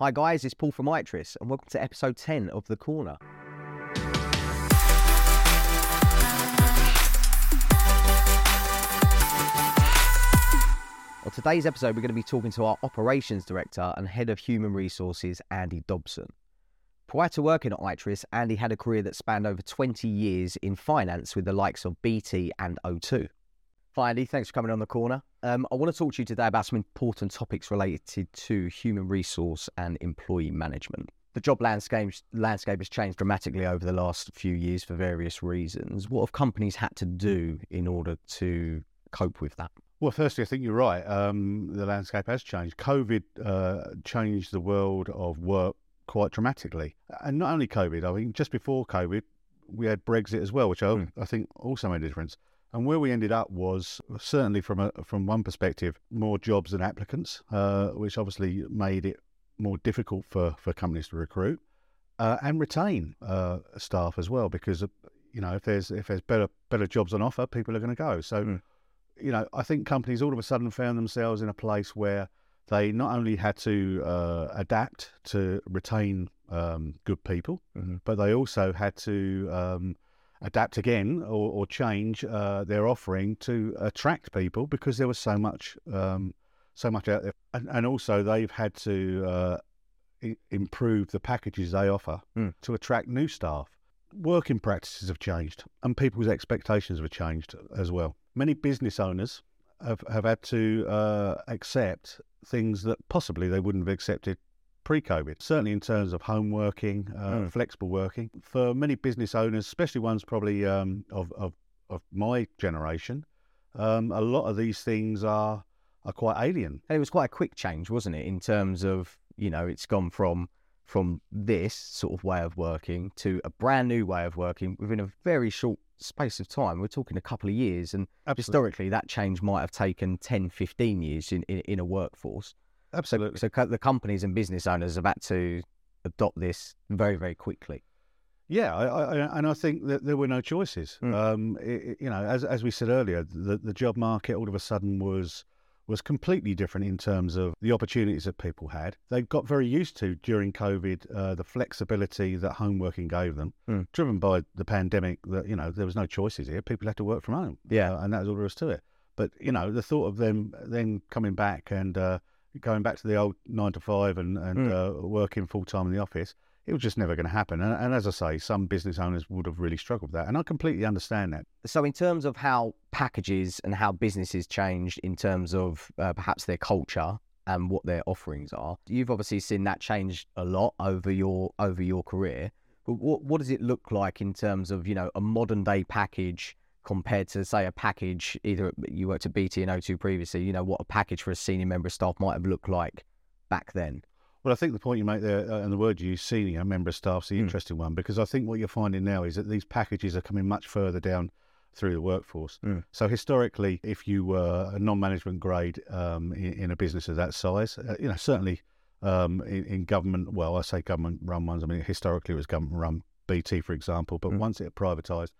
Hi, guys, it's Paul from Itris, and welcome to episode 10 of The Corner. On today's episode, we're going to be talking to our operations director and head of human resources, Andy Dobson. Prior to working at Itris, Andy had a career that spanned over 20 years in finance with the likes of BT and O2. Hi, Andy. Thanks for coming on the corner. Um, I want to talk to you today about some important topics related to human resource and employee management. The job landscape, landscape has changed dramatically over the last few years for various reasons. What have companies had to do in order to cope with that? Well, firstly, I think you're right. Um, the landscape has changed. COVID uh, changed the world of work quite dramatically. And not only COVID, I mean, just before COVID, we had Brexit as well, which I, mm. I think also made a difference. And where we ended up was certainly from a, from one perspective, more jobs than applicants, uh, which obviously made it more difficult for, for companies to recruit uh, and retain uh, staff as well. Because you know if there's if there's better better jobs on offer, people are going to go. So mm. you know I think companies all of a sudden found themselves in a place where they not only had to uh, adapt to retain um, good people, mm-hmm. but they also had to um, adapt again or, or change uh, their offering to attract people because there was so much um, so much out there, and, and also they've had to uh, I- improve the packages they offer mm. to attract new staff. Working practices have changed, and people's expectations have changed as well. Many business owners have, have had to uh, accept things that possibly they wouldn't have accepted pre-COVID. Certainly in terms of home working, uh, mm. flexible working, for many business owners, especially ones probably um, of, of of my generation, um, a lot of these things are are quite alien. And it was quite a quick change, wasn't it? In terms of you know, it's gone from from this sort of way of working to a brand new way of working within a very short space of time. We're talking a couple of years, and Absolutely. historically, that change might have taken 10, 15 years in, in, in a workforce. Absolutely. So, so the companies and business owners have had to adopt this very, very quickly. Yeah, I, I, and I think that there were no choices. Mm. Um, it, you know, as as we said earlier, the the job market all of a sudden was was completely different in terms of the opportunities that people had. They got very used to during COVID uh, the flexibility that home working gave them, mm. driven by the pandemic. That you know there was no choices here; people had to work from home. Yeah, uh, and that was all there was to it. But you know, the thought of them then coming back and uh, going back to the old nine to five and, and mm. working full time in the office it was just never going to happen. And, and, as I say, some business owners would have really struggled with that. And I completely understand that. So, in terms of how packages and how businesses changed in terms of uh, perhaps their culture and what their offerings are, you've obviously seen that change a lot over your over your career. But what what does it look like in terms of you know a modern day package compared to say a package either you worked at BT and O2 previously? You know what a package for a senior member of staff might have looked like back then. Well, I think the point you make there, uh, and the word you use, senior member of staff, is the mm. interesting one because I think what you're finding now is that these packages are coming much further down through the workforce. Mm. So historically, if you were a non-management grade um, in, in, a business of that size, uh, you know certainly um, in, in, government, well, I say government-run ones. I mean, historically it was government-run, BT, for example. But mm. once it privatised,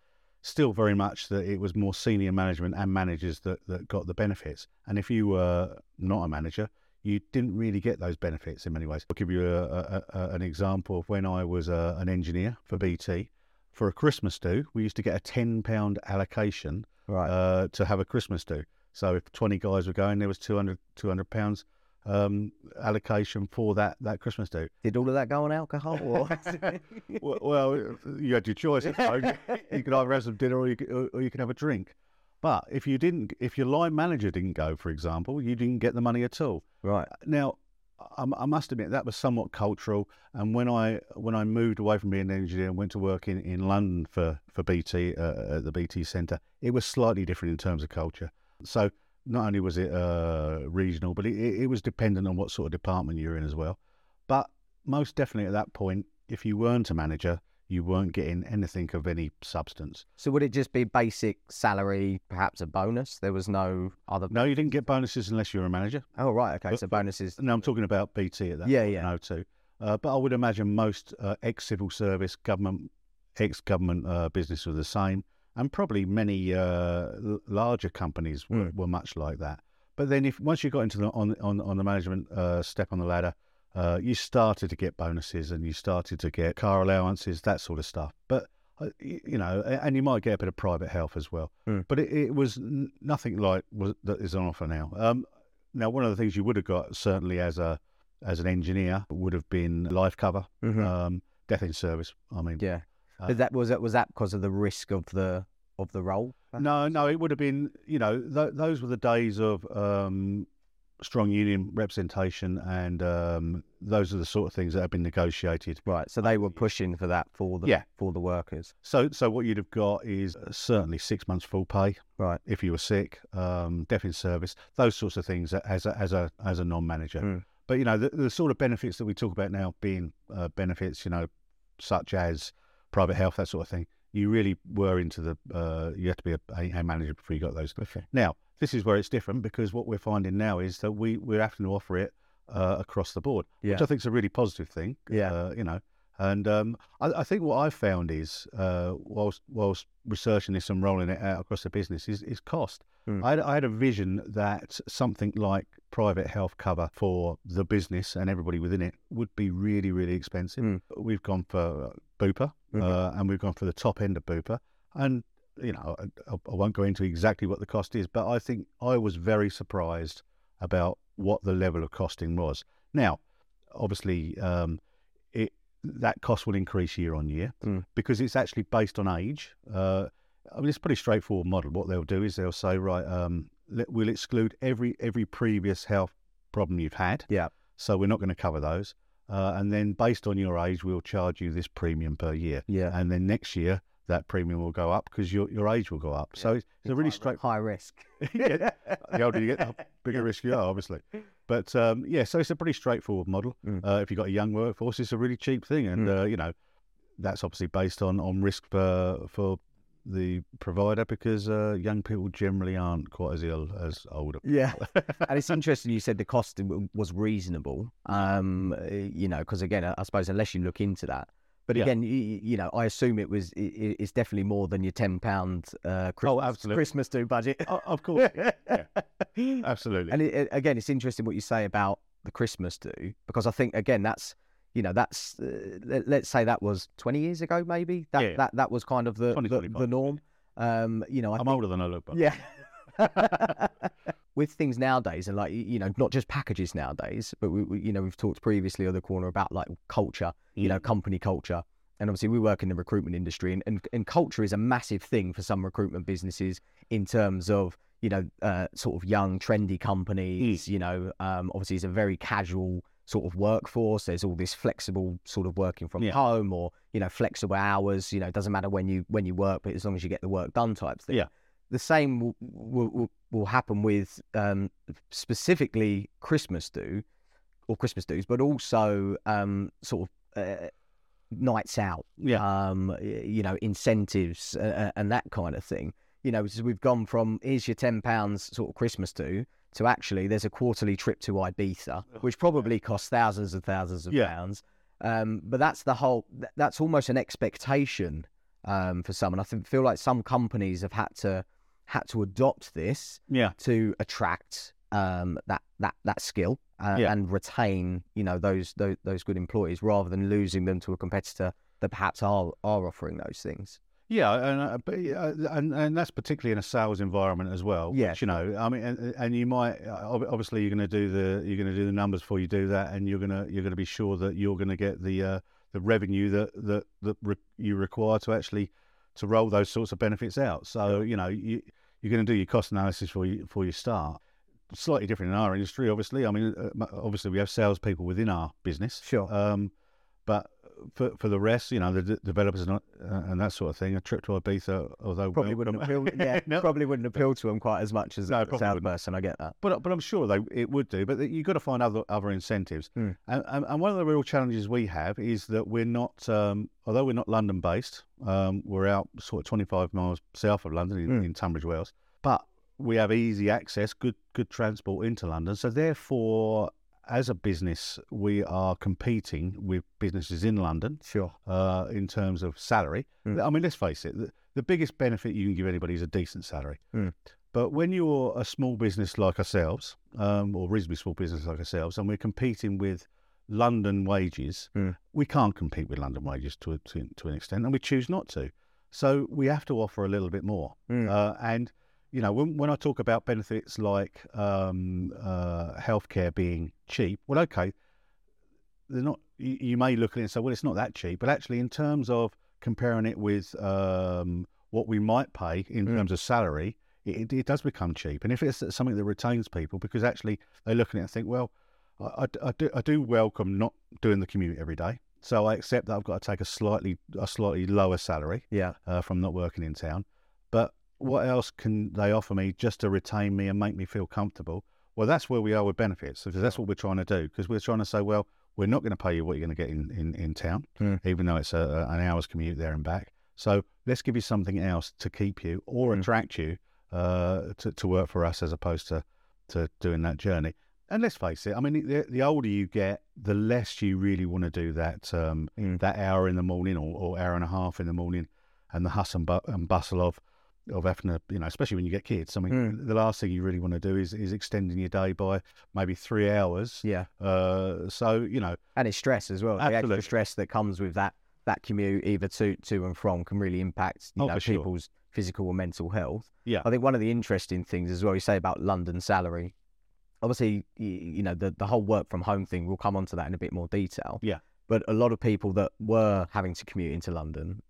still very much that it was more senior management and managers that, that got the benefits. And if you were not a manager, you didn't really get those benefits in many ways. I'll give you a, a, a, an example of when I was an engineer for BT. For a Christmas do, we used to get a £10 allocation right. uh, to have a Christmas do. So if 20 guys were going, there was 200, 200 pounds um, allocation for that, that Christmas do. Did all of that go on alcohol? well, well, you had your choice. you could either have some dinner or you could, or you could have a drink. But if you didn't, if your line manager didn't go, for example, you didn't get the money at all. Right now, I, I, must admit that was somewhat cultural. And when I when I moved away from being an engineer and went to work in, in London for for BT uh, at the BT Centre, it was slightly different in terms of culture. So not only was it uh, regional, but it, it was dependent on what sort of department you're in as well. But most definitely at that point, if you weren't a manager, you weren't getting anything of any substance. So would it just be basic salary, perhaps a bonus? There was no other. No, you didn't get bonuses unless you were a manager. Oh right, okay. But, so bonuses. No, I'm talking about BT at that. Yeah, point, yeah. No, too. Uh, but I would imagine most uh, ex-civil service, government, ex-government uh, business were the same, and probably many uh, larger companies were, mm. were, much like that. But then, if once you got into the on on, on the management uh, step on the ladder, uh, you started to get bonuses and you started to get car allowances, that sort of stuff. But uh, you know, and you might get a bit of private health as well. Mm. But it, it was nothing like was, that is on offer now. Um, now, one of the things you would have got certainly as a as an engineer would have been life cover, Mhm. um, death in service. I mean, yeah. uh, that was that was that because of the risk of the of the role? No, no, it would have been, you know, th- those were the days of um, strong union representation, and um, those are the sort of things that have been negotiated. Right. So they were pushing for that for the Yeah. for the workers. So, so what you'd have got is uh, certainly six months full pay Right. if you were sick, um, death in service, those sorts of things as a as a as a non-manager. Mm. But you know, the, the sort of benefits that we talk about now being uh, benefits, you know, such as private health, that sort of thing. You really were into the. Uh, you had to be a, a, manager before you got those. Okay. Now, this is where it's different because what we're finding now is that we we're having to offer it uh, across the board, Yeah. which I think is a really positive thing. Yeah. Uh, you know, and um, I, I think what I've found is uh, whilst whilst researching this and rolling it out across the business is, is cost. Mm. I, had, I had a vision that something like private health cover for the business and everybody within it would be really really expensive. Mm. We've gone for uh, Bupa Mhm. uh, and we've gone for the top end of Bupa, and you know I, I I won't go into exactly what the cost is, but I think I was very surprised about what the level of costing was. Now, obviously, um, it that cost will increase year on year Mm. because it's actually based on age. Uh, I mean, it's a pretty straightforward model. What they'll do is they'll say, right, um, let, we'll exclude every every previous health problem you've had. Yeah. So we're not going to cover those. Uh, and then based on your age, we'll charge you this premium per year. Yeah. And then next year, that premium will go up because your your age will go up. So it's, it's a really straight. high risk. yeah, the older you get, the bigger risk you are, obviously. But um, yeah, so it's a pretty straightforward model. Mm. Uh, if you've got a young workforce, it's a really cheap thing, and uh, you know that's obviously based on on risk for for the provider because uh, young people generally aren't quite as ill as older. Yeah, and it's interesting you said the cost was reasonable. Um, uh, you know, because again, I suppose unless you look into that, but Yeah. again, you, you know, I assume it was i i- it's definitely more than your ten pound uh, Christmas, Oh, absolutely. Christmas do budget. O- of course, absolutely. And it, it- again, it's interesting what you say about the Christmas do because I think again that's you know that's uh, let, let's say that was twenty years ago maybe that Yeah. that that was kind of the the, the norm. Um, you know, I I'm think- older than I look, but yeah. With things nowadays, and like you know, not just packages nowadays, but we, we you know we've talked previously on the corner about like culture, you know, company culture, and obviously we work in the recruitment industry, and, and and culture is a massive thing for some recruitment businesses in terms of you know uh, sort of young trendy companies. You know, um, obviously it's a very casual sort of workforce. There's all this flexible sort of working from Yeah. home, or you know, flexible hours. You know, it doesn't matter when you when you work, but as long as you get the work done, type thing Yeah. the same will, will, will- will happen with um, specifically Christmas do or Christmas dues, but also um, sort of uh, nights out, yeah, um, you know, incentives uh, uh, and that kind of thing. You know, we've gone from here's your ten pounds sort of Christmas do to actually there's a quarterly trip to Ibiza, which probably costs thousands and thousands of Yeah. pounds. Um, but that's the whole. That's almost an expectation um, for some, and I think, feel like some companies have had to had to adopt this yeah, to attract um, that that that skill uh, Yeah. and retain you know those, those those good employees rather than losing them to a competitor that perhaps are are offering those things. Yeah, and uh, but, uh, and and that's particularly in a sales environment as well. Yeah, which, you know, I mean, and, and you might uh, obviously you're going to do the you're going to do the numbers before you do that, and you're gonna you're going to be sure that you're going to get the uh, the revenue that that that re- you require to actually to roll those sorts of benefits out. So you know you you're going to do your cost analysis before you before you start. Slightly different in our industry, obviously. I mean, uh, obviously we have salespeople within our business, Sure. um, but for for the rest, you know, the d- developers and, uh, and that sort of thing, a trip to Ibiza, although Probably wouldn't appeal. Yeah, No. probably wouldn't appeal to them quite as much as No, a wouldn't. person. I get that. But but I'm sure they it would do. But you've got to find other other incentives. Mm. And, and and one of the real challenges we have is that we're not, um, although we're not London based, um, we're out sort of 25 miles south of London in, Mm. in Tunbridge Wells. But we have easy access, good good transport into London. So therefore, as a business, we are competing with businesses in London Sure. uh, in terms of salary. Mm. I mean, let's face it, the, the biggest benefit you can give anybody is a decent salary. Mm. But when you're a small business like ourselves, um, or reasonably small business like ourselves, and we're competing with London wages, Mm. we can't compete with London wages to, to to an extent, and we choose not to. So we have to offer a little bit more. Mm. Uh, and you know, when when I talk about benefits like um, uh, healthcare being cheap, well, okay, they're not. You, you may look at it and say, well, it's not that cheap, but actually, in terms of comparing it with um, what we might pay in Mm. terms of salary, it, it, does become cheap. And if it's something that retains people, because actually they look at it and think, well, I, I- I do I do welcome not doing the commute every day, so I accept that I've got to take a slightly a slightly lower salary Yeah. uh, from not working in town. What else can they offer me just to retain me and make me feel comfortable? Well, that's where we are with benefits because that's what we're trying to do. Because we're trying to say, well, we're not going to pay you what you're going to get in, in, in town, Hmm. even though it's a, an hour's commute there and back. So let's give you something else to keep you or Hmm. attract you uh, to, to work for us as opposed to, to doing that journey. And let's face it, I mean, the, the older you get, the less you really want to do that um, Mm. that hour in the morning or, or hour and a half in the morning and the hustle and, bu- and bustle of of having to, you know, especially when you get kids. I mean, Mm. the last thing you really want to do is, is extending your day by maybe three hours. Yeah. Uh, so you know, And it's stress as well. The extra stress that comes with that that commute, either to to and from, can really impact you Oh, know sure. people's physical and mental health. Yeah. I think one of the interesting things as well, you say about London salary. Obviously, you know the the whole work from home thing. We'll come onto that in a bit more detail. Yeah. But a lot of people that were having to commute into London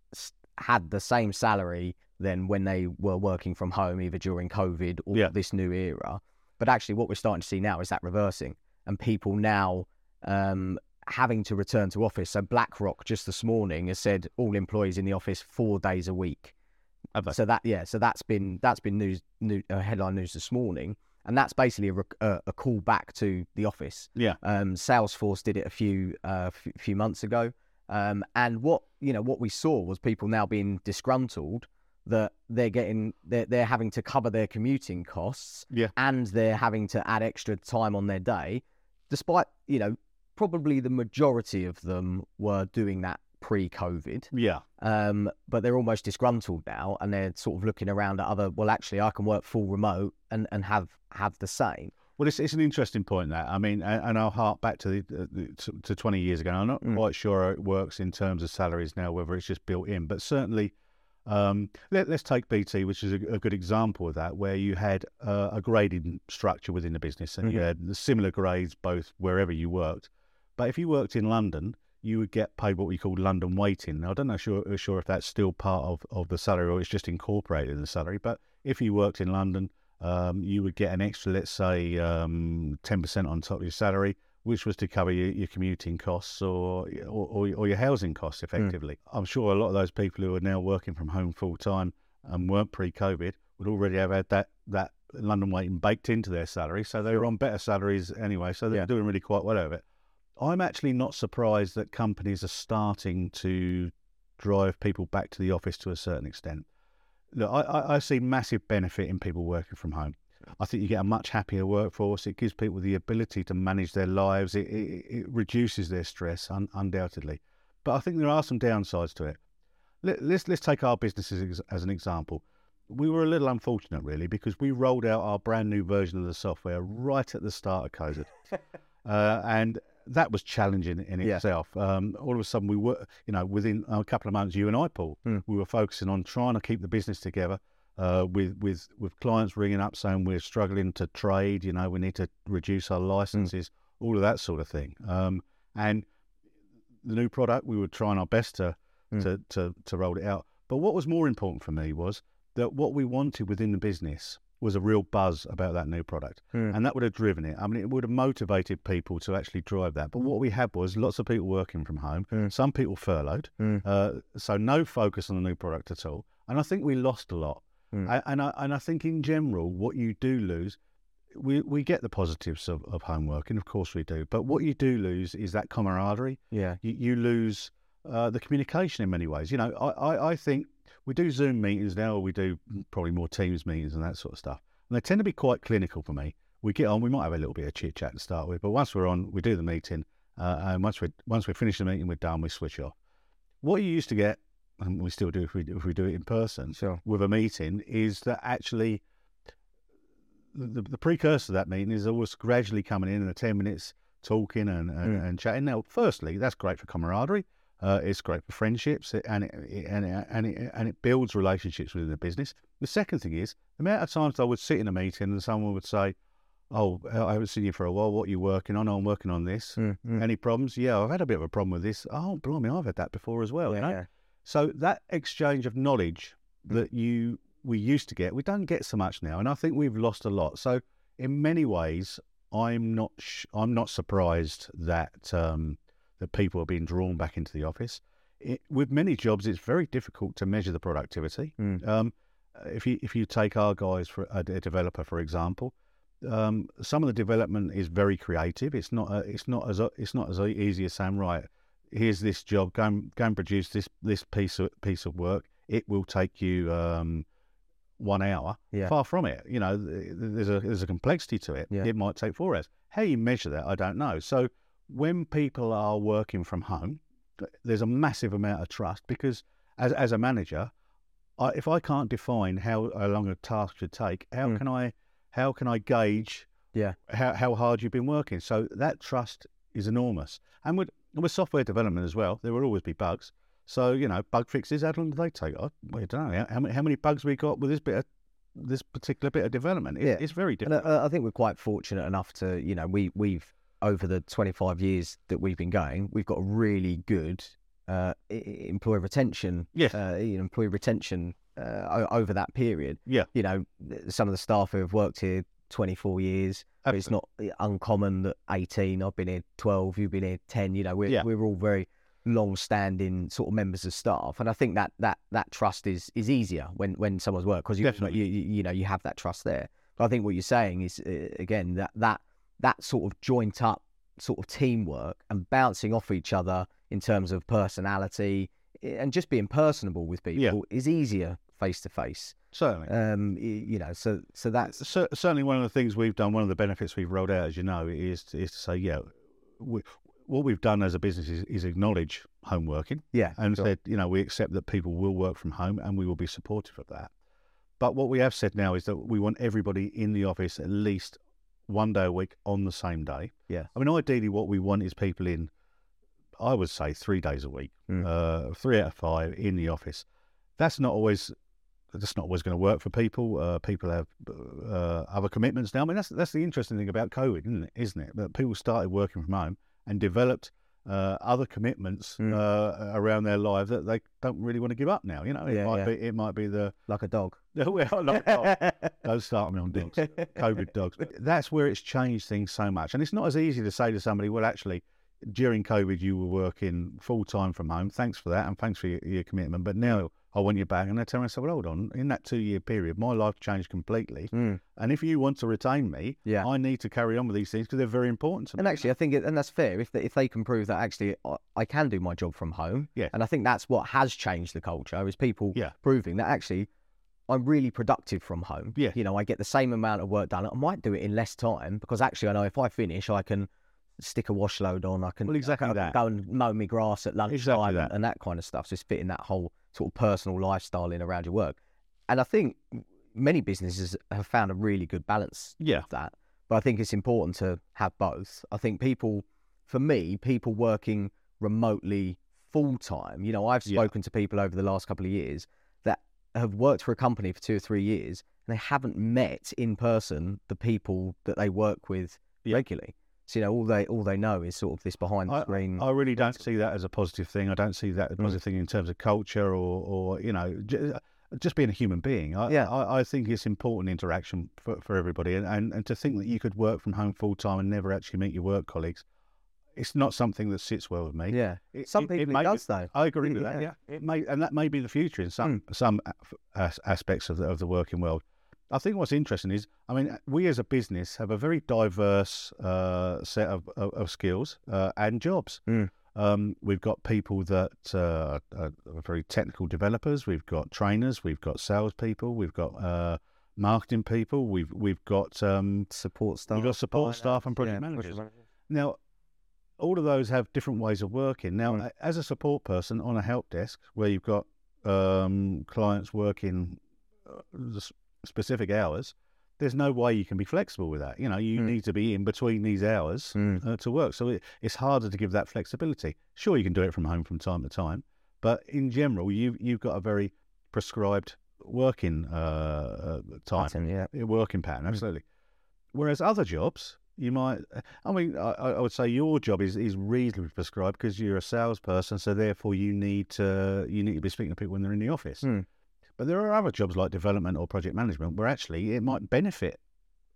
had the same salary than when they were working from home, either during COVID or Yeah. this new era. But actually, what we're starting to see now is that reversing, and people now um, having to return to office. So BlackRock just this morning has said all employees in the office four days a week. They? So that yeah, so that's been that's been news, new, uh, headline news this morning, and that's basically a, rec- uh, a call back to the office. Yeah. Um, Salesforce did it a few uh, f- few months ago, um, and what you know what we saw was people now being disgruntled that they're getting they're, they're having to cover their commuting costs Yeah. and they're having to add extra time on their day despite you know probably the majority of them were doing that pre-covid yeah, um, but they're almost disgruntled now and they're sort of looking around at other well actually i can work full remote and, and have have the same Well, it's, it's an interesting point that I mean, and, and I'll hark back to the, the to, to twenty years ago. I'm not Mm. quite sure how it works in terms of salaries now, whether it's just built in, but certainly. Um, let, us take BT, which is a, a good example of that, where you had uh, a grading structure within the business, and you Mhm. had the similar grades both wherever you worked. But if you worked in London, you would get paid what we call London weighting. Now, I don't know sure, sure if that's still part of, of the salary or it's just incorporated in the salary. But if you worked in London, um, you would get an extra, let's say, um, 10% on top of your salary, which was to cover your, your commuting costs or, or, or, your housing costs hmm. effectively. I'm sure a lot of those people who are now working from home full time and weren't pre COVID would already have had that, that London weighting baked into their salary. So they were on better salaries anyway. So they're Yeah. doing really quite well out of it. I'm actually not surprised that companies are starting to drive people back to the office to a certain extent. Look, I, I, I see massive benefit in people working from home. I think you get a much happier workforce. It gives people the ability to manage their lives. It, it, it reduces their stress, un, undoubtedly. But I think there are some downsides to it. Let, let's let's take our businesses as, as an example. We were a little unfortunate, really, because we rolled out our brand new version of the software right at the start of COVID, uh, and that was challenging in Yeah. itself. Um, all of a sudden, we were, you know, within a couple of months, you and I, Paul, Hmm. we were focusing on trying to keep the business together. Uh, with with with clients ringing up saying we're struggling to trade, you know, we need to reduce our licenses, all of that sort of thing. Um, and the new product, we were trying our best to, Mm. to to to roll it out. But what was more important for me was that what we wanted within the business was a real buzz about that new product, Mm. and that would have driven it. I mean, it would have motivated people to actually drive that. But what we had was lots of people working from home, Mm. some people furloughed, Mm. uh, so no focus on the new product at all. And I think we lost a lot. Mm. I, and I and I think in general, what you do lose, we we get the positives of, of home working, of course we do. But what you do lose is that camaraderie. yeah You, you lose uh, the communication in many ways. You know, I, I, I think we do Zoom meetings now, or we do probably more Teams meetings and that sort of stuff. And they tend to be quite clinical for me. We get on, we might have a little bit of chit chat to start with, but once we're on, we do the meeting, uh, and once we once we finish the meeting, we're done. We switch off. What you used to get, and we still do if we if we do it in person, sure with a meeting is that actually the, the precursor to that meeting is always gradually coming in and the 10 minutes talking and, and, Mm. and chatting. Now, firstly, that's great for camaraderie. Uh, it's great for friendships, and it, and it, and it, and it builds relationships within the business. The second thing is the amount of times I would sit in a meeting and someone would say, "Oh, I haven't seen you for a while. What are you working on? Oh, I'm working on this. Mm, mm. Any problems? Yeah, I've had a bit of a problem with this. Oh, blimey, I've had that before as well. you know? yeah. So that exchange of knowledge Mm. that you we used to get, we don't get so much now, and I think we've lost a lot. So in many ways, I'm not sh- I'm not surprised that um, that people are being drawn back into the office. It, with many jobs, it's very difficult to measure the productivity. Mm. Um, if you if you take our guys for a, a developer, for example, um, some of the development is very creative. It's not uh, it's not as it's not as easy as saying right. Here's this job. Go and, go and produce this this piece of piece of work. It will take you um, one hour. Yeah. Far from it. You know, there's a there's a complexity to it. Yeah. It might take four hours. How you measure that, I don't know. So when people are working from home, there's a massive amount of trust because as as a manager, I, if I can't define how, how long a task should take, how Mm. can I how can I gauge Yeah. how, how hard you've been working? So that trust is enormous. And with with software development as well, there will always be bugs. So you know, bug fixes. How long do they take? I, well, I don't know. How, how many how many bugs we got with this bit of this particular bit of development? It, Yeah. It's very And different. uh, I think we're quite fortunate enough to, you know, we we've over the 25 years that we've been going, we've got a really good uh, employee retention, Yes. uh, you know, employee retention uh, over that period. Yeah. You know, some of the staff who have worked here 24 years, but it's not uh, uncommon that 18. I've been here 12. You've been here 10. You know, we're Yeah. we're all very long-standing sort of members of staff, and I think that that that trust is is easier when when someone's work because you, you you you know you have that trust there. But I think what you're saying is uh, again that that that sort of joint up sort of teamwork and bouncing off each other in terms of personality eh, and just being personable with people Yeah. is easier face to face. Certainly. Um, you know, so so that's Cer- certainly one of the things we've done, one of the benefits we've rolled out, as you know, is is to say, yeah, we, what we've done as a business is, is acknowledge home working yeah, and sure. said, you know, we accept that people will work from home and we will be supportive of that. But what we have said now is that we want everybody in the office at least one day a week on the same day. Yeah. I mean, ideally, what we want is people in, I would say, three days a week, Mm. uh, three out of five in the office. That's not always. That's not always going to work for people. Uh, people have uh, other commitments now. I mean, that's that's the interesting thing about COVID, isn't it? Isn't it? That people started working from home and developed uh, other commitments Mm. uh, around their life that they don't really want to give up now. You know, it Yeah, might yeah. be it might be the like a dog. well, not dogs. don't start me on dogs, COVID dogs. But that's where it's changed things so much, and it's not as easy to say to somebody, well, actually. During COVID, you were working full time from home. Thanks for that, and thanks for your, your commitment. But now I want you back, and they tell me, "So well, hold on. In that two year period, my life changed completely. Mm. And if you want to retain me, Yeah. I need to carry on with these things because they're very important to me. And actually, I think, it, and that's fair if they, if they can prove that actually I, I can do my job from home. Yeah. And I think that's what has changed the culture is people Yeah. proving that actually I'm really productive from home. Yeah. You know, I get the same amount of work done. I might do it in less time because actually I know if I finish, I can stick a wash load on. I can Well, exactly I can that. go and mow my grass at lunchtime that. and, and that kind of stuff. So it's fitting that whole sort of personal lifestyle in around your work. And I think many businesses have found a really good balance Yeah. of that. But I think it's important to have both. I think people, for me, people working remotely full time, you know, I've Yeah. spoken to people over the last couple of years that have worked for a company for two or three years and they haven't met in person the people that they work with Yeah. regularly. So, you know, all they all they know is sort of this behind the screen. I really don't see that as a positive thing. I don't see that as a Mm. positive thing in terms of culture or, or you know, j- uh, just being a human being. I, Yeah. I, I think it's important interaction for, for everybody. And, and, and to think that you could work from home full time and never actually meet your work colleagues, it's not something that sits well with me. yeah. It- Some it- people it, may- does though. I agree with that. Yeah. It may, and that may be the future in some mm. some uh, a- aspects of the, of the working world. I think what's interesting is, I mean, we as a business have a very diverse uh, set of, of, of skills uh, and jobs. Mm. Um, we've got people that uh, are very technical developers. We've got trainers. We've got salespeople. We've got uh, marketing people. We've we've got um, Support staff. we've got support staff and project yeah, managers. Now, all of those have different ways of working. Now, Mm. as a support person on a help desk where you've got um, clients working uh, specific hours, there's no way you can be flexible with that. You know, you Mm. need to be in between these hours Mm. uh, to work. So it, it's harder to give that flexibility. Sure, you can do it from home from time to time, but in general, you you've got a very prescribed working uh, uh, time, Pattern, yeah. working pattern. Mm. Absolutely. Whereas other jobs, you might. I mean, I, I would say your job is, is reasonably prescribed because you're a salesperson, so therefore you need to you need to be speaking to people when they're in the office. But there are other jobs like development or project management where actually it might benefit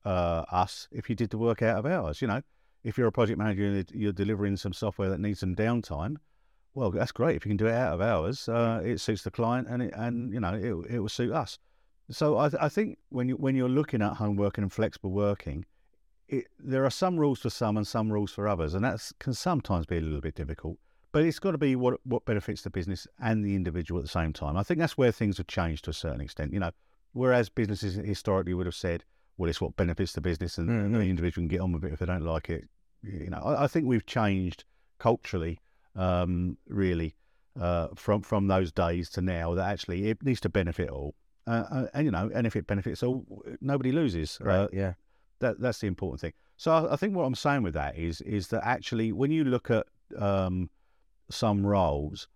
uh, us if you did the work out of hours. You know, if you're a project manager and you're delivering some software that needs some downtime, well, that's great. If you can do it out of hours, uh, it suits the client and it, and you know it, it will suit us. So I, th- I think when you when you're looking at home working and flexible working, it, there are some rules for some and some rules for others, and that can sometimes be a little bit difficult. But it's got to be what what benefits the business and the individual at the same time. I think that's where things have changed to a certain extent. You know, whereas businesses historically would have said, "Well, it's what benefits the business, and Mhm. the individual can get on with it if they don't like it." You know, I, I think we've changed culturally, um, really, uh, from from those days to now. That actually it needs to benefit all, uh, uh, and you know, and if it benefits all, nobody loses. Uh, yeah. that that's the important thing. So I, I think what I'm saying with that is is that actually when you look at um, some roles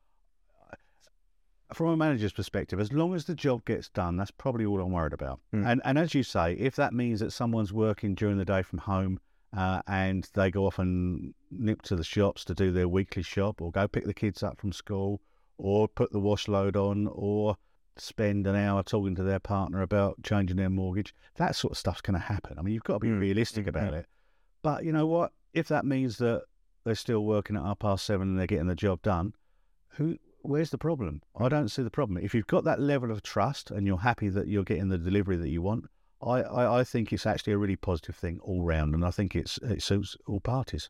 from a manager's perspective, as long as the job gets done, that's probably all I'm worried about. Mm. And and as you say, if that means that someone's working during the day from home uh, and they go off and nip to the shops to do their weekly shop, or go pick the kids up from school, or put the wash load on, or spend an hour talking to their partner about changing their mortgage, that sort of stuff's going to happen. I mean, you've got to be Mm, realistic mm, about it. But you know what? If that means that they're still working at half past seven and they're getting the job done, who? Where's the problem? I don't see the problem. If you've got that level of trust and you're happy that you're getting the delivery that you want, I, I, I think it's actually a really positive thing all round, and I think it's it suits all parties.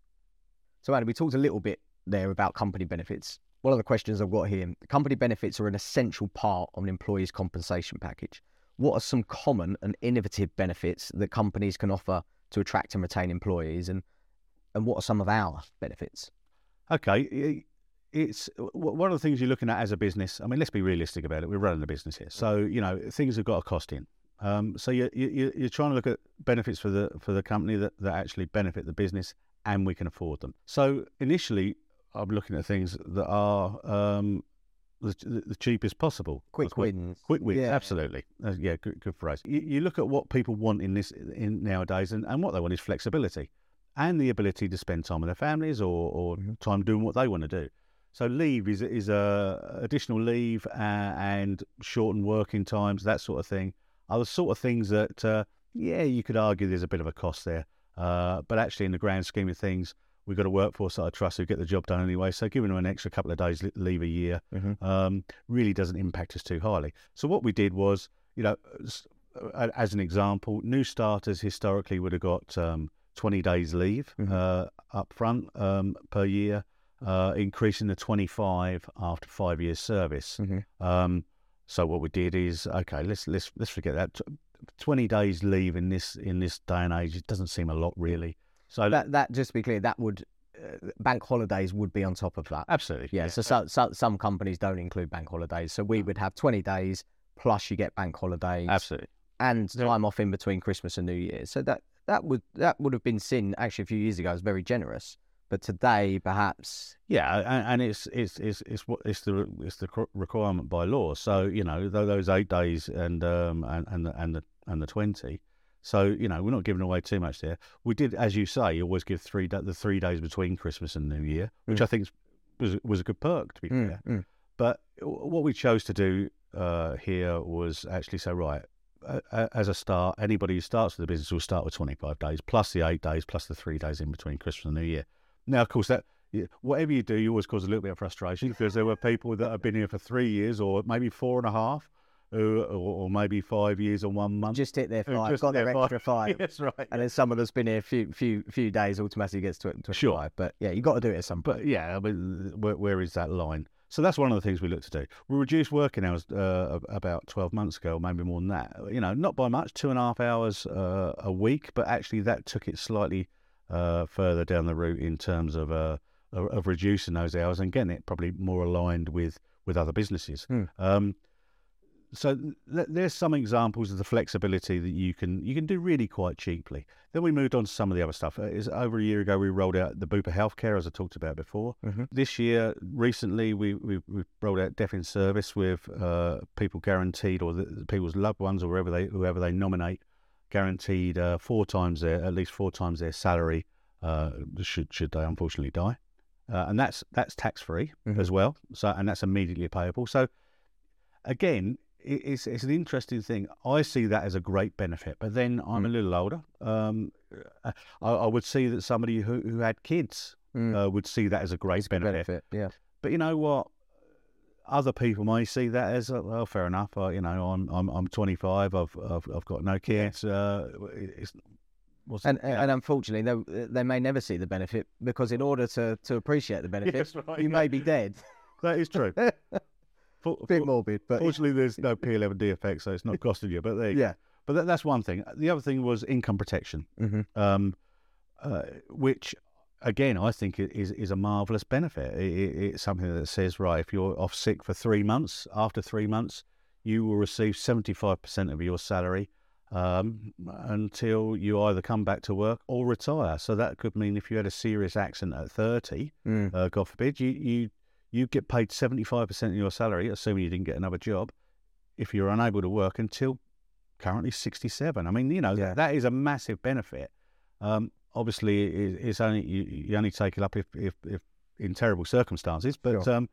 So, Adam, we talked a little bit there about company benefits. One of the questions I've got here company benefits are an essential part of an employee's compensation package. What are some common and innovative benefits that companies can offer to attract and retain employees? And, and what are some of our benefits? Okay, it's one of the things you're looking at as a business. I mean, let's be realistic about it. We're running a business here, so you know things have got a cost in. Um, so you, you, you're trying to look at benefits for the for the company that, that actually benefit the business, and we can afford them. So initially, I'm looking at things that are um, the, the cheapest possible. Quick what- wins. Quick wins, Yeah. absolutely. Uh, yeah, good, good phrase. You, you look at what people want in this in nowadays, and, and what they want is flexibility and the ability to spend time with their families or, or Mhm. time doing what they want to do. So leave is is a additional leave uh, and shortened working times, that sort of thing, are the sort of things that uh, yeah, you could argue there's a bit of a cost there, uh, but actually in the grand scheme of things, we've got a workforce that I trust who get the job done anyway. So giving them an extra couple of days leave a year Mhm. um, really doesn't impact us too highly. So what we did was, you know, uh, as an example, new starters historically would have got um, 20 days leave Mhm. uh, up front um, per year, uh, increasing to 25 after five years service. Mhm. Um, so what we did is, okay, let's let's let's forget that. 20 days leave in this in this day and age, it doesn't seem a lot really. So That, that just to be clear, that would uh, bank holidays would be on top of that. absolutely, Yeah, so, so, so some companies don't include bank holidays. So we would have 20 days plus you get bank holidays absolutely. and Yeah. time off in between Christmas and New Year. So that that would that would have been seen actually a few years ago as very generous. But today, perhaps, Yeah, and, and it's it's it's it's what it's the it's the requirement by law. So you know those eight days and um and and the and the and the twenty. So you know we're not giving away too much there. We did, as you say, you always give three the three days between Christmas and New Year, which Mm. I think was was a good perk to be Mm, fair. mm. But what we chose to do uh, here was actually say, right, as a start, anybody who starts with the business will start with 25 days, plus the eight days, plus the three days in between Christmas and New Year. Now, of course, that whatever you do, you always cause a little bit of frustration because there were people that have been here for three years or maybe four and a half, or, or maybe five years or one month. just hit their five, just got their their extra five. That's right. And then someone that's been here a few few few days automatically gets to to Sure. But yeah, you have got to do it at some point. But yeah, I mean, where, where is that line? So that's one of the things we look to do. We reduced working hours uh, about 12 months ago, maybe more than that. You know, not by much, two and a half hours uh, a week, but actually that took it slightly uh, further down the route in terms of uh, of of reducing those hours and getting it probably more aligned with with other businesses. Hmm. Um, so th- there's some examples of the flexibility that you can you can do really quite cheaply. Then we moved on to some of the other stuff. Uh, Is over a year ago we rolled out the Bupa Healthcare, as I talked about before. Mhm. This year, recently, we we we rolled out Death in Service with uh, people guaranteed, or the, people's loved ones, or whoever they whoever they nominate, guaranteed uh, four times their at least four times their salary uh, should should they unfortunately die, uh, and that's that's tax free Mhm. as well. So and that's immediately payable. So again, it's it's an interesting thing. I see that as a great benefit, but then I'm a Mm. little older. Um, I, I would see that somebody who, who had kids Mm. uh, would see that as a great benefit. benefit. Yeah. But you know what? Other people may see that as uh, well. Fair enough. Uh, you know, I'm I'm I'm 25. I've I've, I've got no kids. Uh, it's what's And yeah. and unfortunately, they they may never see the benefit because in order to to appreciate the benefit, Yes, right, you yeah. may be dead. that is true. For, Bit morbid, but fortunately, there's no P11D effect, so it's not costing you. But there, yeah. But that, that's one thing. The other thing was income protection, Mhm. um, uh, which again I think is is a marvelous benefit. I i it's something that says right, if you're off sick for three months, after three months, you will receive seventy five percent of your salary um, until you either come back to work or retire. So that could mean if you had a serious accident at thirty, Mm. uh, God forbid, you you you get paid seventy five percent of your salary, assuming you didn't get another job, if you're unable to work until currently sixty seven. I mean, you know, Yeah. that is a massive benefit. Um, obviously, it's only you, you only take it up if, if, if in terrible circumstances, but Sure. um,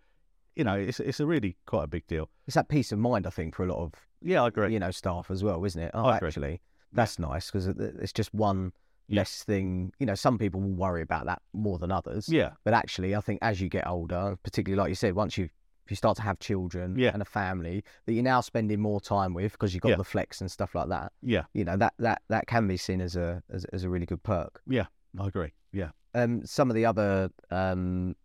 you know, it's it's a really quite a big deal. It's that peace of mind, I think, for a lot of Yeah, I agree. you know staff as well, isn't it? Oh, I agree. actually, that's nice because it's just one. Less thing. You know, some people will worry about that more than others. Yeah, But actually, I think as you get older, particularly like you said, once you if you start to have children Yeah. and a family that you're now spending more time with because you've got Yeah. the flex and stuff like that, yeah, you know that that that can be seen as a as, as a really good perk. Yeah, I agree. Yeah, Um, some of the other um,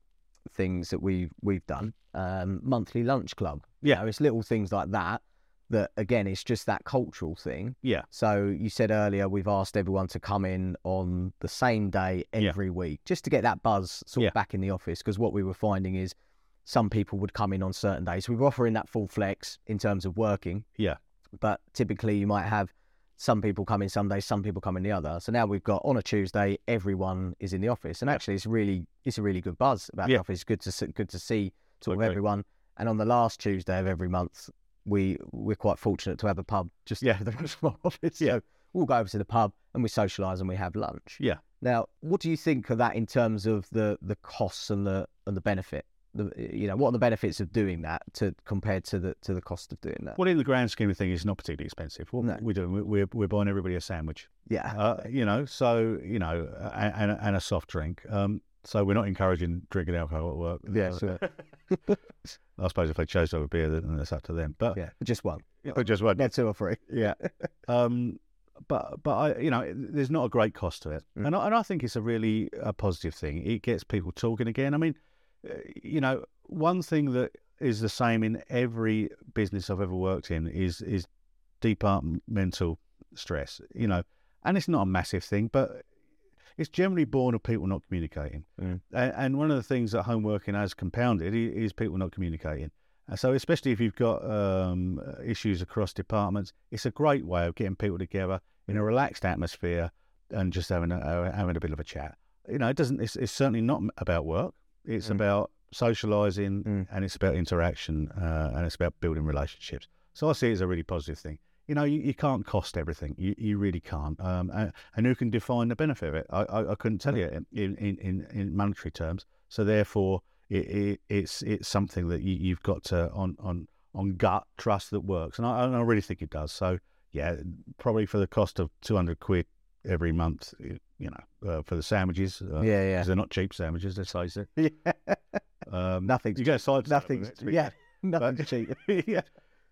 things that we've we've done, um, monthly lunch club. You Yeah. know, it's little things like that. That again, it's just that cultural thing. yeah, So you said earlier we've asked everyone to come in on the same day Yeah. every week, just to get that buzz sort Yeah. of back in the office. Because what we were finding is some people would come in on certain days. We were offering that full flex in terms of working. Yeah. But typically you might have some people come in some days, some people come in the other. So now we've got on a Tuesday, everyone is in the office, and Yeah. actually it's really it's a really good buzz about Yeah. the office. Good to see, good to see sort of agree. everyone. And on the last Tuesday of every month, we we're quite fortunate to have a pub just Yeah. the front of our office. Yeah. So we'll go over to the pub and we socialise and we have lunch. Yeah. Now, what do you think of that in terms of the the costs and the and the benefit? The, you know, what are the benefits of doing that to compared to the to the cost of doing that? Well, in the grand scheme of things, it's not particularly expensive. What No. we're doing, we- we're we're buying everybody a sandwich. yeah, uh, you know, so you know, and, and a soft drink. Um, so we're not encouraging drinking alcohol at work. yeah. I suppose if they chose to have a beer, then that's up to them. But yeah, just one, but just one. not two or three. Yeah. um, but but I, you know, there's not a great cost to it, Mm. and I, and I think it's a really a positive thing. It gets people talking again. I mean, uh, you know, one thing that is the same in every business I've ever worked in is is departmental stress. You know, and it's not a massive thing, but it's generally born of people not communicating. Mm. And one of the things that home working has compounded is people not communicating. And so, especially if you've got um, issues across departments, it's a great way of getting people together in a relaxed atmosphere and just having a, having a bit of a chat. You know, it doesn't. It's, it's certainly not about work. It's Mm. about socialising Mm. and it's about interaction uh, and it's about building relationships. So I see it as a really positive thing. You know, you, you can't cost everything. You, you really can't. Um, and, and who can define the benefit of it? I, I, I couldn't tell you in, in, in, in monetary terms. So therefore, it, it, it's it's something that you, you've got to on on on gut trust that works, and I, and I really think it does. So yeah, probably for the cost of two hundred quid every month, you know, uh, for the sandwiches. Uh, yeah, yeah, they're not cheap sandwiches, let's face it. yeah. Um, Nothing's you get a side salad with nothing's it, to be yeah, nothing's cheap. yeah,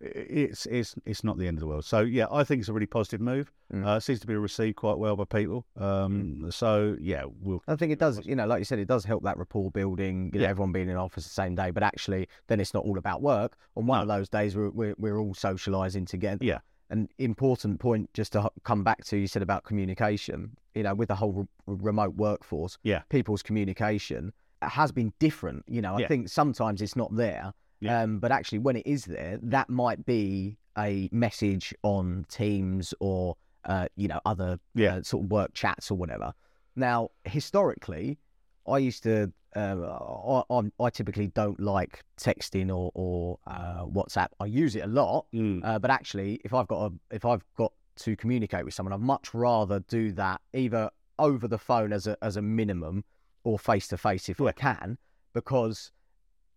it's it's it's not the end of the world. So yeah, I think it's a really positive move. Mm. Uh, it seems to be received quite well by people. Um, So yeah, we'll I think it does, you know, like you said, it does help that rapport building, you know, everyone being in office the same day, but actually then it's not all about work. On one of those days, we're, we're, we're all socialising together. Yeah. An important point just to come back to, you said about communication, you know, with the whole re- remote workforce, Yeah. people's communication has been different. You know, I Yeah. think sometimes it's not there. Yeah. Um, but actually, when it is there, that might be a message on Teams or uh, you know other Yeah. uh, sort of work chats or whatever. Now, historically, I used to. Uh, I, I'm- typically don't like texting or, or uh, WhatsApp. I use it a lot, Mm. uh, but actually, if I've got a, if I've got to communicate with someone, I'd much rather do that either over the phone as a as a minimum or face to face if I can, because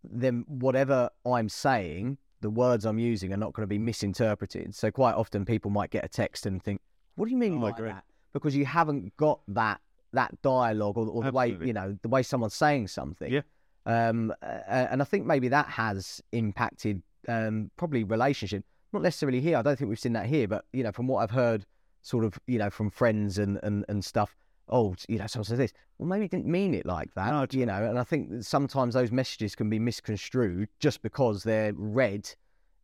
then whatever I'm saying, the words I'm using are not going to be misinterpreted. So quite often people might get a text and think, "What do you mean Oh, agree. that?" Because you haven't got that that dialogue or, or the way you know the way someone's saying something. Yeah. Um, uh, and I think maybe that has impacted um, probably relationship. Not necessarily here. I don't think we've seen that here, but you know, from what I've heard, sort of, you know, from friends and and, and stuff. Oh, you know, someone says this. Well, maybe he didn't mean it like that. No, you know, and I think that sometimes those messages can be misconstrued just because they're read,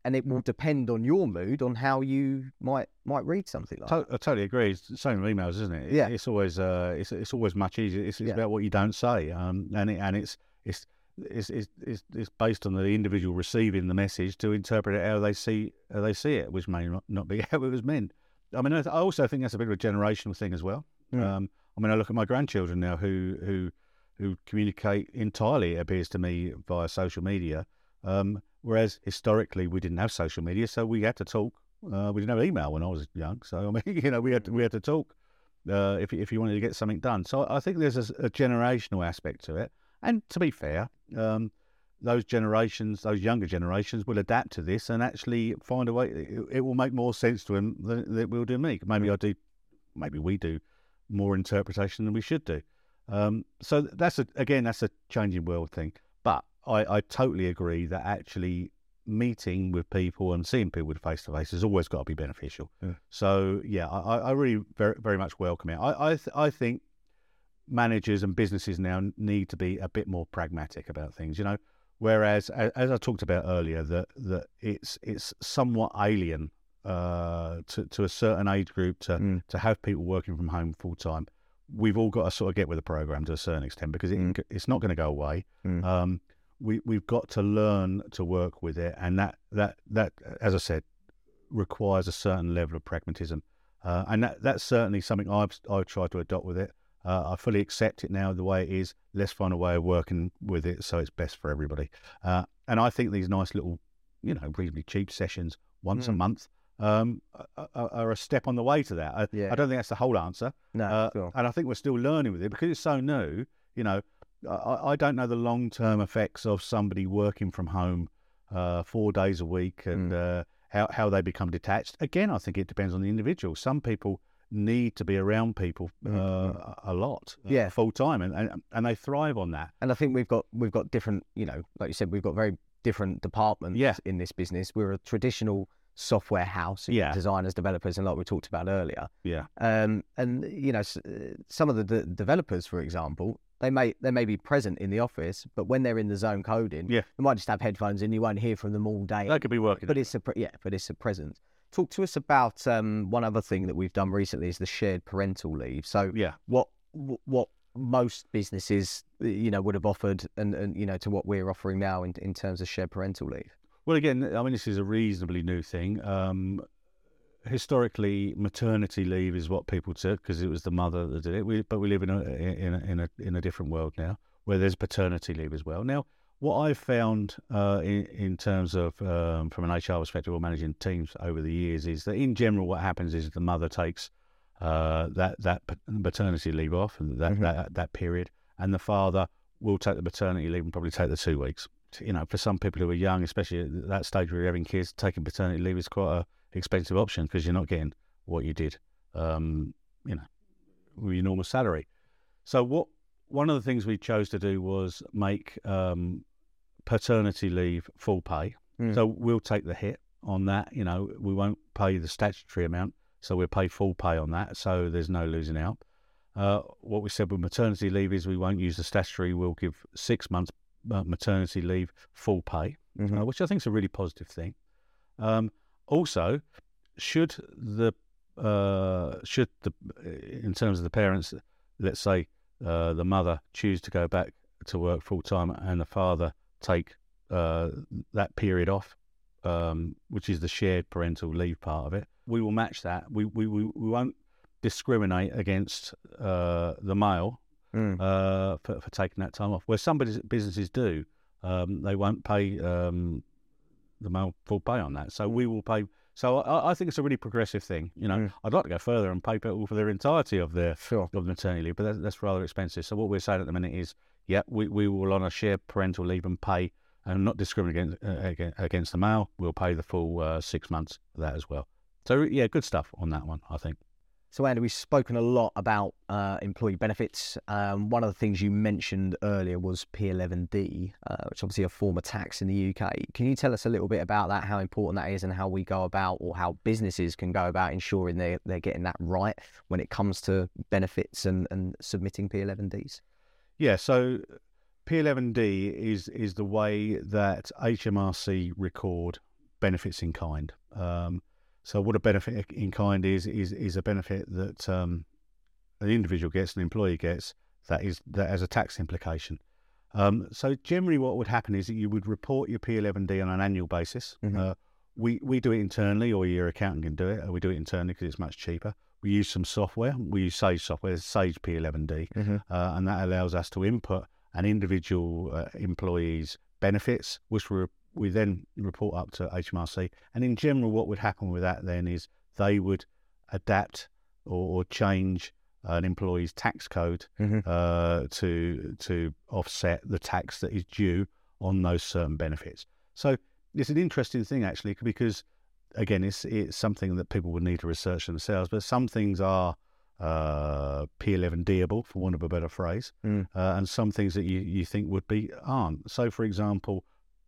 and it will depend on your mood on how you might might read something like. To- I totally agree. It's the same with emails, isn't it? Yeah. It's always uh, it's it's always much easier. It's, it's Yeah. about what you don't say, um, and it, and it's it's. It's, it's, it's, it's based on the individual receiving the message to interpret it how they see how they see it, which may not, not be how it was meant. I mean, I, I also think that's a bit of a generational thing as well. Mm. Um, I mean, I look at my grandchildren now who who who communicate entirely, it appears to me, via social media. Um, whereas historically we didn't have social media, so we had to talk. Uh, we didn't have email when I was young, so I mean, you know, we had to, we had to talk uh, if if you wanted to get something done. So I think there's a generational aspect to it. And to be fair, um, those generations, those younger generations, will adapt to this and actually find a way. It, it will make more sense to them than, than it will do me. Maybe I do, maybe we do more interpretation than we should do. Um, so that's a again that's a changing world thing. But I, I totally agree that actually meeting with people and seeing people face to face has always got to be beneficial. Yeah. So yeah, I, I I really very very much welcome it. I I, th- I think managers and businesses now need to be a bit more pragmatic about things. You know, whereas as, as I talked about earlier, that that it's it's somewhat alien uh, to to a certain age group to Mm. to have people working from home full time. We've all got to sort of get with the program to a certain extent because it, Mm. it's not going to go away. Mm. Um, we we've got to learn to work with it, and that that that as I said requires a certain level of pragmatism, uh, and that that's certainly something I've I've tried to adopt with it. Uh, I fully accept it now the way it is. Let's find a way of working with it so it's best for everybody. Uh, and I think these nice little, you know, reasonably cheap sessions once a Mm. month um, are, a step on the way to that. I, Yeah. I don't think that's the whole answer. No, Uh, sure. and I think we're still learning with it because it's so new. You know, I, I don't know the long term effects of somebody working from home uh, four days a week and uh, how how they become detached. Again, I think it depends on the individual. Some people need to be around people uh, Mm, a lot, uh, Yeah. full time, and, and and they thrive on that. And I think we've got we've got different, you know, like you said, we've got very different departments Yeah. in this business. We're a traditional software house, Yeah. designers, developers, and like we talked about earlier. Yeah, Um, and you know, uh, some of the de- developers, for example, they may they may be present in the office, but when they're in the zone coding, Yeah. they might just have headphones in. You won't hear from them all day. they could be working. But it's a pre- yeah, but it's a presence. Talk to us about um, one other thing that we've done recently is the shared parental leave. So yeah, what what most businesses you know would have offered and, and you know to what we're offering now in, in terms of shared parental leave Well, again, I mean, this is a reasonably new thing. Um, historically, maternity leave is what people took because it was the mother that did it. We, but we live in a in a, in a in a different world now where there's paternity leave as well. Now, what I've found uh, in in terms of um, from an HR perspective or managing teams over the years is that in general, what happens is the mother takes uh, that that maternity leave off and that, Mhm. that that period, and the father will take the maternity leave and probably take the two weeks. You know, for some people who are young, especially at that stage where you're having kids, taking paternity leave is quite a expensive option because you're not getting what you did, um, you know, with your normal salary. So what one of the things we chose to do was make um, paternity leave full pay. Mm. So we'll take the hit on that. You know, we won't pay the statutory amount, so we'll pay full pay on that. So there's no losing out. Uh, what we said with maternity leave is we won't use the statutory. We'll give six months uh, maternity leave full pay Mhm. uh, which I think is a really positive thing. Um, also, should the uh, should the in terms of the parents, let's say uh, the mother choose to go back to work full time and the father take uh, that period off, um, which is the shared parental leave part of it. We will match that. We we, we, we won't discriminate against uh, the male Mm. uh, for, for taking that time off. Where some businesses do, um, they won't pay um, the male full pay on that. So we will pay. So I, I think it's a really progressive thing. You know, Mm. I'd like to go further and pay people for their entirety of their Sure. of maternity leave, but that's, that's rather expensive. So what we're saying at the minute is, yeah, we, we will on a shared parental leave and pay, and not discriminate against, uh, against, against the male. We'll pay the full uh, six months for that as well. So yeah, good stuff on that one, I think. So, Andy, we've spoken a lot about uh, employee benefits. Um, one of the things you mentioned earlier was P11D, uh, which obviously a form of tax in the UK. Can you tell us a little bit about that, how important that is, and how we go about, or how businesses can go about ensuring they're, they're getting that right when it comes to benefits and, and submitting P11Ds? Yeah, so P11D is is the way that HMRC record benefits in kind. Um, so what a benefit in kind is is is a benefit that um, an individual gets, an employee gets that is that has a tax implication. Um, so generally, what would happen is that you would report your P11D on an annual basis. Mhm. Uh, we we do it internally, or your accountant can do it. We do it internally because it's much cheaper. We use some software. We use Sage software, Sage P11D Mm-hmm. uh, and that allows us to input an individual uh, employee's benefits, which we we then report up to HMRC. And in general, what would happen with that then is they would adapt or, or change an employee's tax code Mhm. uh, to to offset the tax that is due on those certain benefits. So it's an interesting thing actually because again, it's it's something that people would need to research themselves. But some things are uh, P11Dable, for want of a better phrase, Mm. uh, and some things that you, you think would be aren't. So, for example,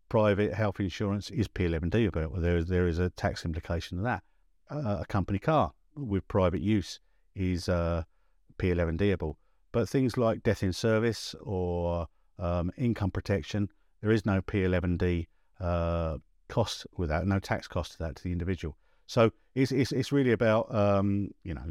private health insurance is P11Dable. There is there is a tax implication to that. Uh, a company car with private use is uh, P11Dable. But things like death in service or um, income protection, there is no P11D uh, cost with that, no tax cost to that to the individual. So it's it's, it's really about um, you know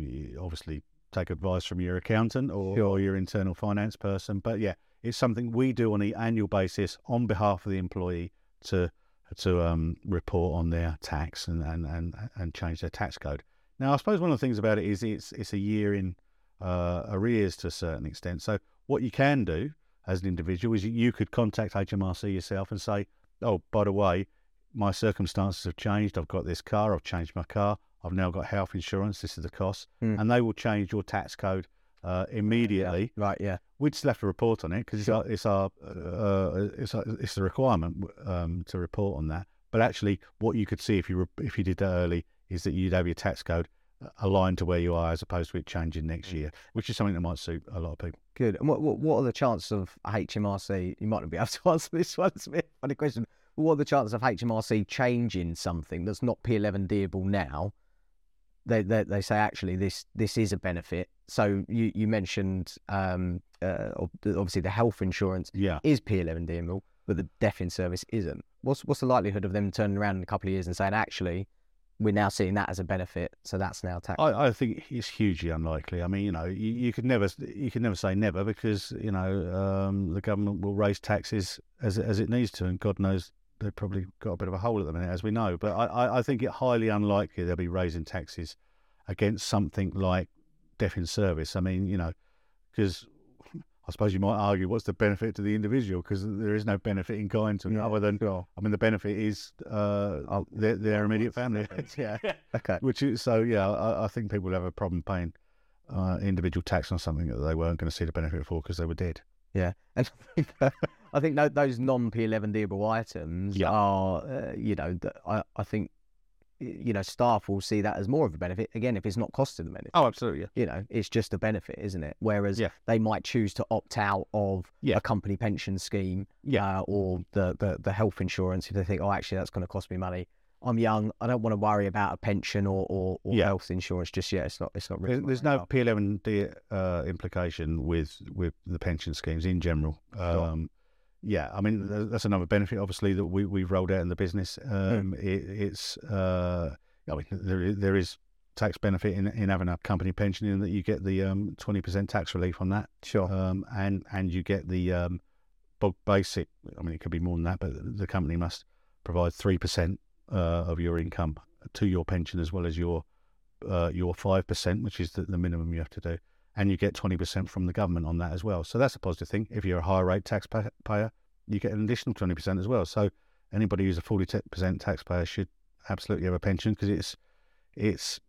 obviously take advice from your accountant or, Sure. or your internal finance person, but yeah, it's something we do on an annual basis on behalf of the employee to to um, report on their tax and, and, and, and change their tax code. Now, I suppose one of the things about it is it's it's a year in uh, arrears to a certain extent. So what you can do as an individual is you- could contact HMRC yourself and say, oh, by the way, my circumstances have changed. I've got this car. I've changed my car. I've now got health insurance. This is the cost, Hmm. and they will change your tax code uh, immediately. Right, yeah. We'd still have to report on it because it's our, it's our, uh, it's our, it's the requirement um, to report on that. But actually, what you could see if you re- if you did that early is that you'd have your tax code uh, aligned to where you are, as opposed to it changing next year, which is something that might suit a lot of people. Good. And what, what what are the chances of HMRC? You might not be able to answer this one. It's a bit funny question. What are the chances of HMRC changing something that's not P11Dable now? They, they they say actually this this is a benefit. So you you mentioned um uh obviously the health insurance Yeah. is P11Dable, but the death in service isn't. What's what's the likelihood of them turning around in a couple of years and saying actually we're now seeing that as a benefit, so that's now tax. I, I think it's hugely unlikely. I mean, you know, you, you could never you can never say never because you know um, the government will raise taxes as as it needs to, and God knows they've probably got a bit of a hole at the minute, as we know. But I, I, think it highly unlikely they'll be raising taxes against something like death in service. I mean, you know, because I suppose you might argue what's the benefit to the individual because there is no benefit in kind to Yeah, other than sure. I mean the benefit is uh, Oh, their, their immediate family. yeah. Okay. Which is so, yeah. I, I think people have a problem paying uh, individual tax on something that they weren't going to see the benefit for because they were dead. Yeah, and I think tho- those non P11Dable items Yeah. are, uh, you know, I, I think, you know, staff will see that as more of a benefit. Again, if it's not costing them anything, Oh, absolutely. Yeah. you know, it's just a benefit, isn't it? Whereas Yeah. they might choose to opt out of Yeah. a company pension scheme Yeah. uh, or the, the, the health insurance if they think, oh, actually, that's going to cost me money. I'm young. I don't want to worry about a pension or, or, or Yeah. health insurance just yet. It's not. It's not. There's, really there's no P11D uh, implication with with the pension schemes in general. Sure. Um, Yeah, I mean that's another benefit, obviously, that we we've rolled out in the business. Hmm. Um, it, it's uh, I mean there is, there is tax benefit in in having a company pension in that you get the um twenty percent tax relief on that. Sure. um, and and you get the um, basic. I mean, it could be more than that, but the company must provide three percent uh, of your income to your pension as well as your uh, your five percent, which is the, the minimum you have to do, and you get twenty percent from the government on that as well. So that's a positive thing. If you're a higher rate taxpayer, you get an additional twenty percent as well. So anybody who's a forty percent taxpayer should absolutely have a pension because it's it's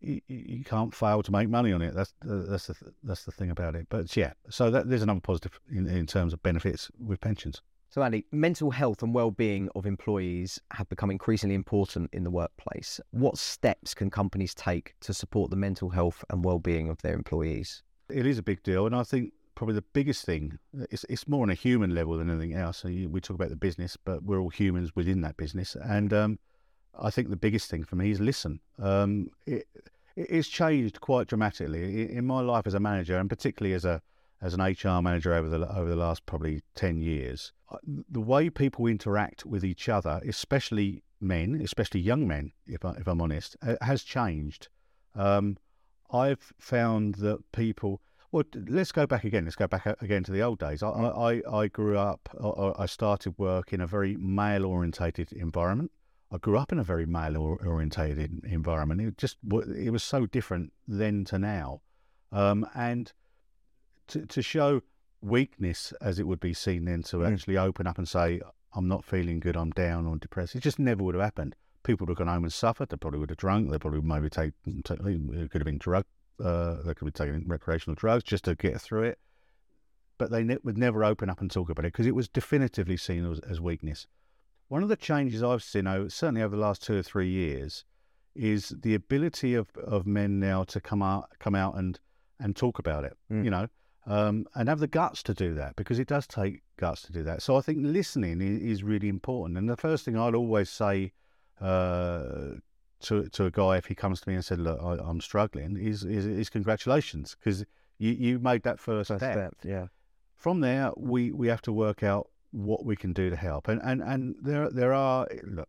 you, you, can't fail to make money on it. That's that's the that's the thing about it. But yeah, so that, there's another positive in, in terms of benefits with pensions. So, Andy, mental health and well-being of employees have become increasingly important in the workplace. What steps can companies take to support the mental health and well-being of their employees? It is a big deal, and I think probably the biggest thing it's, it's more on a human level than anything else. So we talk about the business, but we're all humans within that business, and um, I think the biggest thing for me is listen. Um, it, it's changed quite dramatically in my life as a manager, and particularly as a as an HR manager over the over the last probably ten years. The way people interact with each other, especially men, especially young men, if I, if I'm honest, has changed. Um, I've found that people. Well, let's go back again. Let's go back again to the old days. I, I, I grew up. I started work in a very male orientated environment. I grew up in a very male orientated environment. It just it was so different then to now, um, and to to show weakness as it would be seen then to mm. actually open up and say I'm not feeling good, I'm down or depressed. It just never would have happened. People would have gone home and suffered. They probably would have drunk. They probably maybe take, take it could have been drug. Uh, they could be taking recreational drugs just to get through it. But they ne- would never open up and talk about it because it was definitively seen as, as weakness. One of the changes I've seen, over, certainly over the last two or three years, is the ability of, of men now to come out come out and and talk about it. Mm. You know, um, and have the guts to do that because it does take guts to do that. So I think listening is, really important. And the first thing I'd always say uh, to to a guy if he comes to me and said, "Look, I, am struggling," is, is, is congratulations because you you made that first, first step. step. Yeah. From there, we we have to work out what we can do to help. And and and there there are look,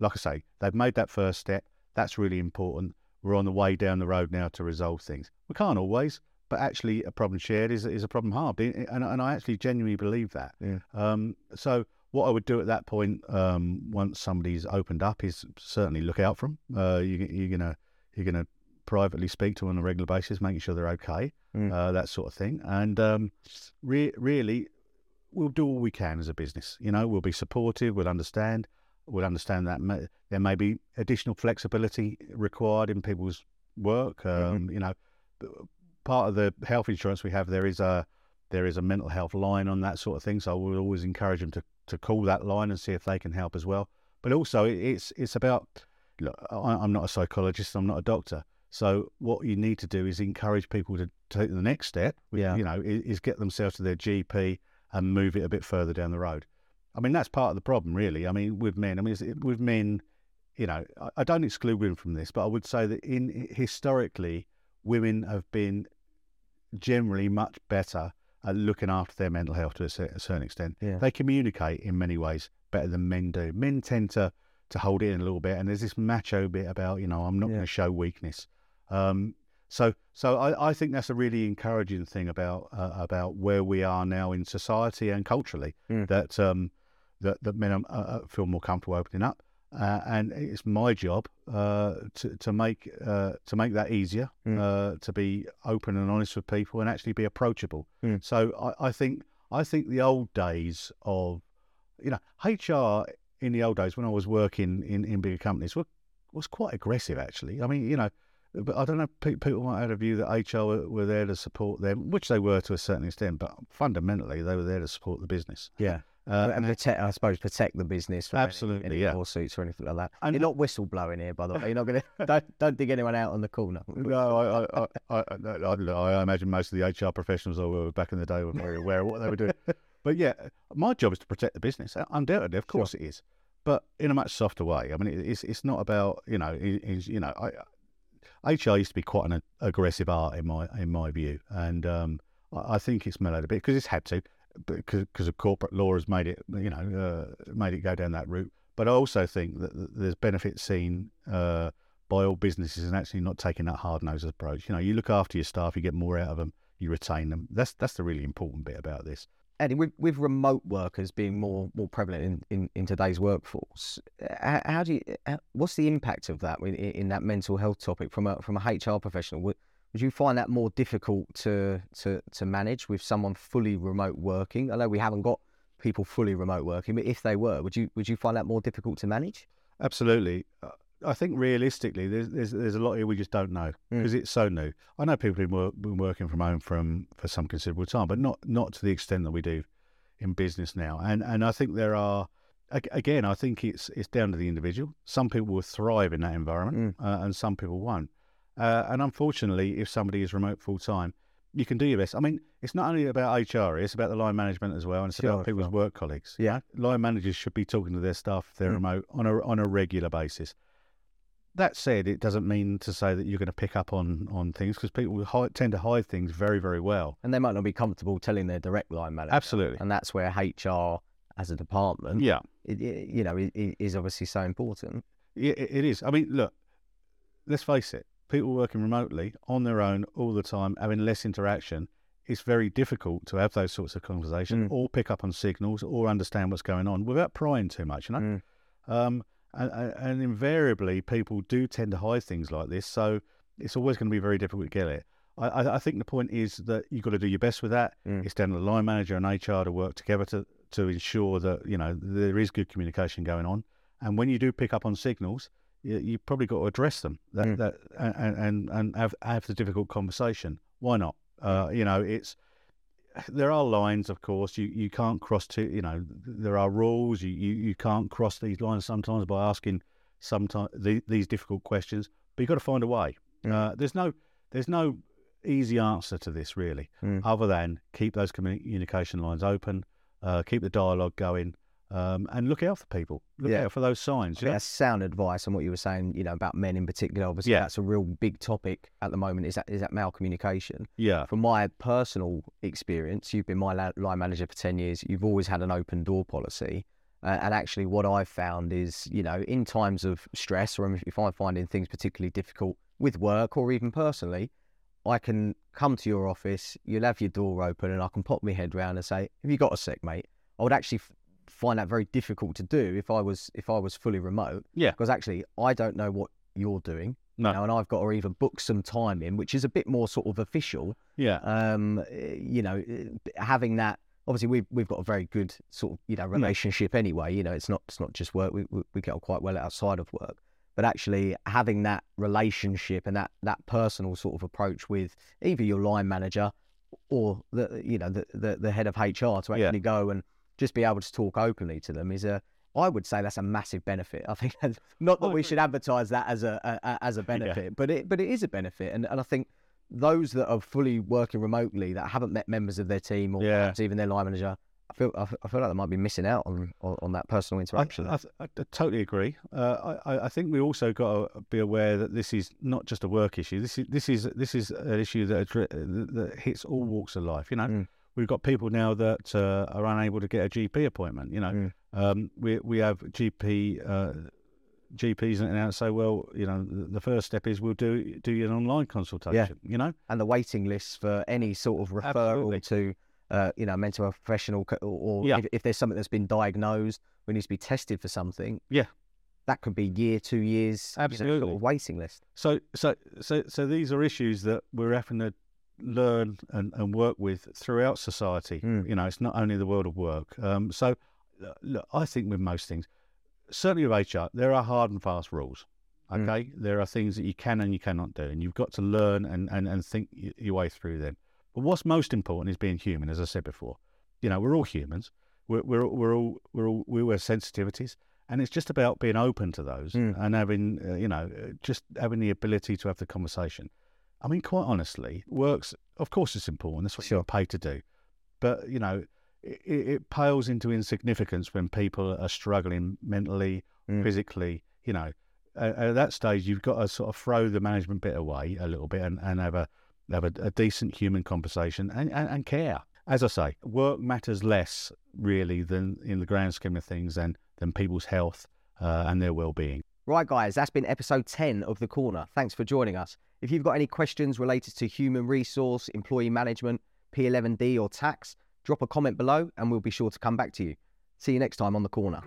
like I say, they've made that first step. That's really important. We're on the way down the road now to resolve things. We can't always, but actually, a problem shared is is a problem halved, and and I actually genuinely believe that. Yeah. Um, so what I would do at that point, um, once somebody's opened up, is certainly look out for them. Uh, you, you're gonna you're gonna privately speak to them on a regular basis, making sure they're okay, mm. uh, that sort of thing. And um, re- really, we'll do all we can as a business. You know, we'll be supportive, we'll understand, we'll understand that may, there may be additional flexibility required in people's work. Mm-hmm. Um, mm-hmm. You know, part of the health insurance we have there is a there is a mental health line on that sort of thing. So we will always encourage them to, to call that line and see if they can help as well. But also, it's it's about. Look, I, am not a psychologist. I'm not a doctor. So what you need to do is encourage people to take the next step. Yeah. You know, is, is get themselves to their GP and move it a bit further down the road. I mean, that's part of the problem, really. I mean, with men, I mean, with men, you know, I, I don't exclude women from this, but I would say that in historically, women have been generally much better at looking after their mental health to a, certain extent. Yeah. They communicate in many ways better than men do. Men tend to to hold it in a little bit, and there's this macho bit about, you know, I'm not yeah. going to show weakness. Um, so, so I, I, think that's a really encouraging thing about uh, about where we are now in society and culturally. Mm. That um, that that men uh, uh, feel more comfortable opening up, uh, and it's my job uh, to to make uh, to make that easier, mm. to be open and honest with people, and actually be approachable. Mm. So, I, I think I think the old days of you know HR in the old days when I was working in, in bigger companies were was quite aggressive actually. I mean, you know, but I don't know. People might have a view that HR were, were, there to support them, which they were to a certain extent, but fundamentally they were there to support the business. Yeah. Uh, and protect, I suppose, protect the business from absolutely, any, any yeah. lawsuits or anything like that. And you're not whistleblowing here, by the way. You're not going to don't don't dig anyone out on the corner. no, I I, I, I, I, imagine most of the HR professionals were back in the day were very aware of what they were doing. but yeah, my job is to protect the business. Undoubtedly, of course, sure. it is, but in a much softer way. I mean, it's it's not about you know, you know, I HR used to be quite an aggressive art in my in my view, and um, I, I, think it's mellowed a bit because it's had to, because of corporate law has made it you know uh, made it go down that route. But I also think that there's benefits seen uh, by all businesses and actually not taking that hard nosed approach. You know, you look after your staff, you get more out of them, you retain them. That's that's the really important bit about this. Andy, with, with remote workers being more more prevalent in, in, in today's workforce, how, how do you? What's the impact of that in, in that mental health topic from a from a HR professional? Would, would you find that more difficult to to to manage with someone fully remote working? I know we haven't got people fully remote working, but if they were, would you would you find that more difficult to manage? Absolutely. Uh, I think realistically, there's there's, there's a lot here we just don't know because mm. it's so new. I know people who've work, been working from home from for some considerable time, but not not to the extent that we do in business now. And and I think there are again, I think it's it's down to the individual. Some people will thrive in that environment, mm. uh, and some people won't. Uh, and unfortunately, if somebody is remote full time, you can do your best. I mean, it's not only about HR; it's about the line management as well, and it's sure, about people's sure. work colleagues. Yeah, line managers should be talking to their staff if they're mm. remote on a on a regular basis. That said, it doesn't mean to say that you're going to pick up on on things because people hide, tend to hide things very very well, and they might not be comfortable telling their direct line manager. Absolutely, and that's where HR as a department, yeah, it, it, you know, it, is obviously so important. It, it is. I mean, look, let's face it. People working remotely on their own all the time, having less interaction, it's very difficult to have those sorts of conversations mm. or pick up on signals or understand what's going on without prying too much, you know. Mm. Um, and, and, invariably, people do tend to hide things like this, so it's always going to be very difficult to get it. I, I think the point is that you've got to do your best with that. Mm. It's down to the line manager and HR to work together to to ensure that you know there is good communication going on. And when you do pick up on signals, you, you probably got to address them that, mm. that and, and and have have the difficult conversation. Why not? Uh, you know, it's there are lines, of course. You you can't cross to. You know, there are rules. You you, you can't cross these lines sometimes by asking sometimes the, these difficult questions. But you've got to find a way. Mm. Uh, there's no there's no easy answer to this really, mm. other than keep those communication lines open, uh, keep the dialogue going, um, and look out for people. Look yeah. out for those signs. Yeah, that's sound advice on what you were saying. You know about men in particular. Obviously, yeah. that's a real big topic at the moment. Is that is that malcommunication? Yeah. From my personal experience, you've been my line manager for ten years. You've always had an open door policy. Uh, and actually, what I've found is, you know, in times of stress or if I'm finding things particularly difficult with work or even personally, I can come to your office, you'll have your door open, and I can pop my head round and say, "Have you got a sec, mate?" I would actually find that very difficult to do if I was if I was fully remote. Yeah. Because actually, I don't know what you're doing. No. Now, and I've got to even book some time in, which is a bit more sort of official. Yeah. Um, you know, having that. Obviously, we've we've got a very good sort of you know relationship anyway. You know, it's not it's not just work. We, we we get on quite well outside of work. But actually, having that relationship and that that personal sort of approach with either your line manager or the you know the the, the head of HR to actually yeah. go and just be able to talk openly to them is a I would say that's a massive benefit. I think not that we should advertise that as a, a as a benefit, yeah. but it but it is a benefit, and and I think those that are fully working remotely that haven't met members of their team or yeah. even their line manager, I feel I feel like they might be missing out on on, on that personal interaction. I, I, I totally agree. Uh, I I think we also got to be aware that this is not just a work issue. This is this is this is an issue that that hits all walks of life. You know. Mm we've got people now that uh, are unable to get a GP appointment. You know, mm. um, we we have GP uh, GPs and now say, well, you know, the first step is we'll do do an online consultation. Yeah. You know, and the waiting lists for any sort of referral Absolutely. to. Uh, you know, mental health professional, or, or yeah. if, if, there's something that's been diagnosed, we need to be tested for something. Yeah, that could be year, two years. Absolutely, you know, sort of waiting list. So, so, so, so these are issues that we're having to learn and, and work with throughout society. Mm. You know, it's not only the world of work. Um, so, look, I think with most things, certainly with HR, there are hard and fast rules. Hmm. Okay, mm. there are things that you can and you cannot do, and you've got to learn and, and, and think your way through them. But what's most important is being human, as I said before. You know, we're all humans. We're we're we're all we're all we have sensitivities, and it's just about being open to those mm. and having uh, you know uh, just having the ability to have the conversation. I mean, quite honestly, works, of course, it's important. That's what sure. you're paid to do. But, you know, it, it, pales into insignificance when people are struggling mentally, mm. physically. You know, at, at, that stage, you've got to sort of throw the management bit away a little bit and, and have a have a, a decent human conversation and, and, and, care. As I say, work matters less really than in the grand scheme of things than than people's health uh, and their well-being. Right, guys, that's been episode 10 of The Corner. Thanks for joining us. If you've got any questions related to human resource, employee management, P11D, or tax, Drop a comment below and we'll be sure to come back to you. See you next time on The Corner.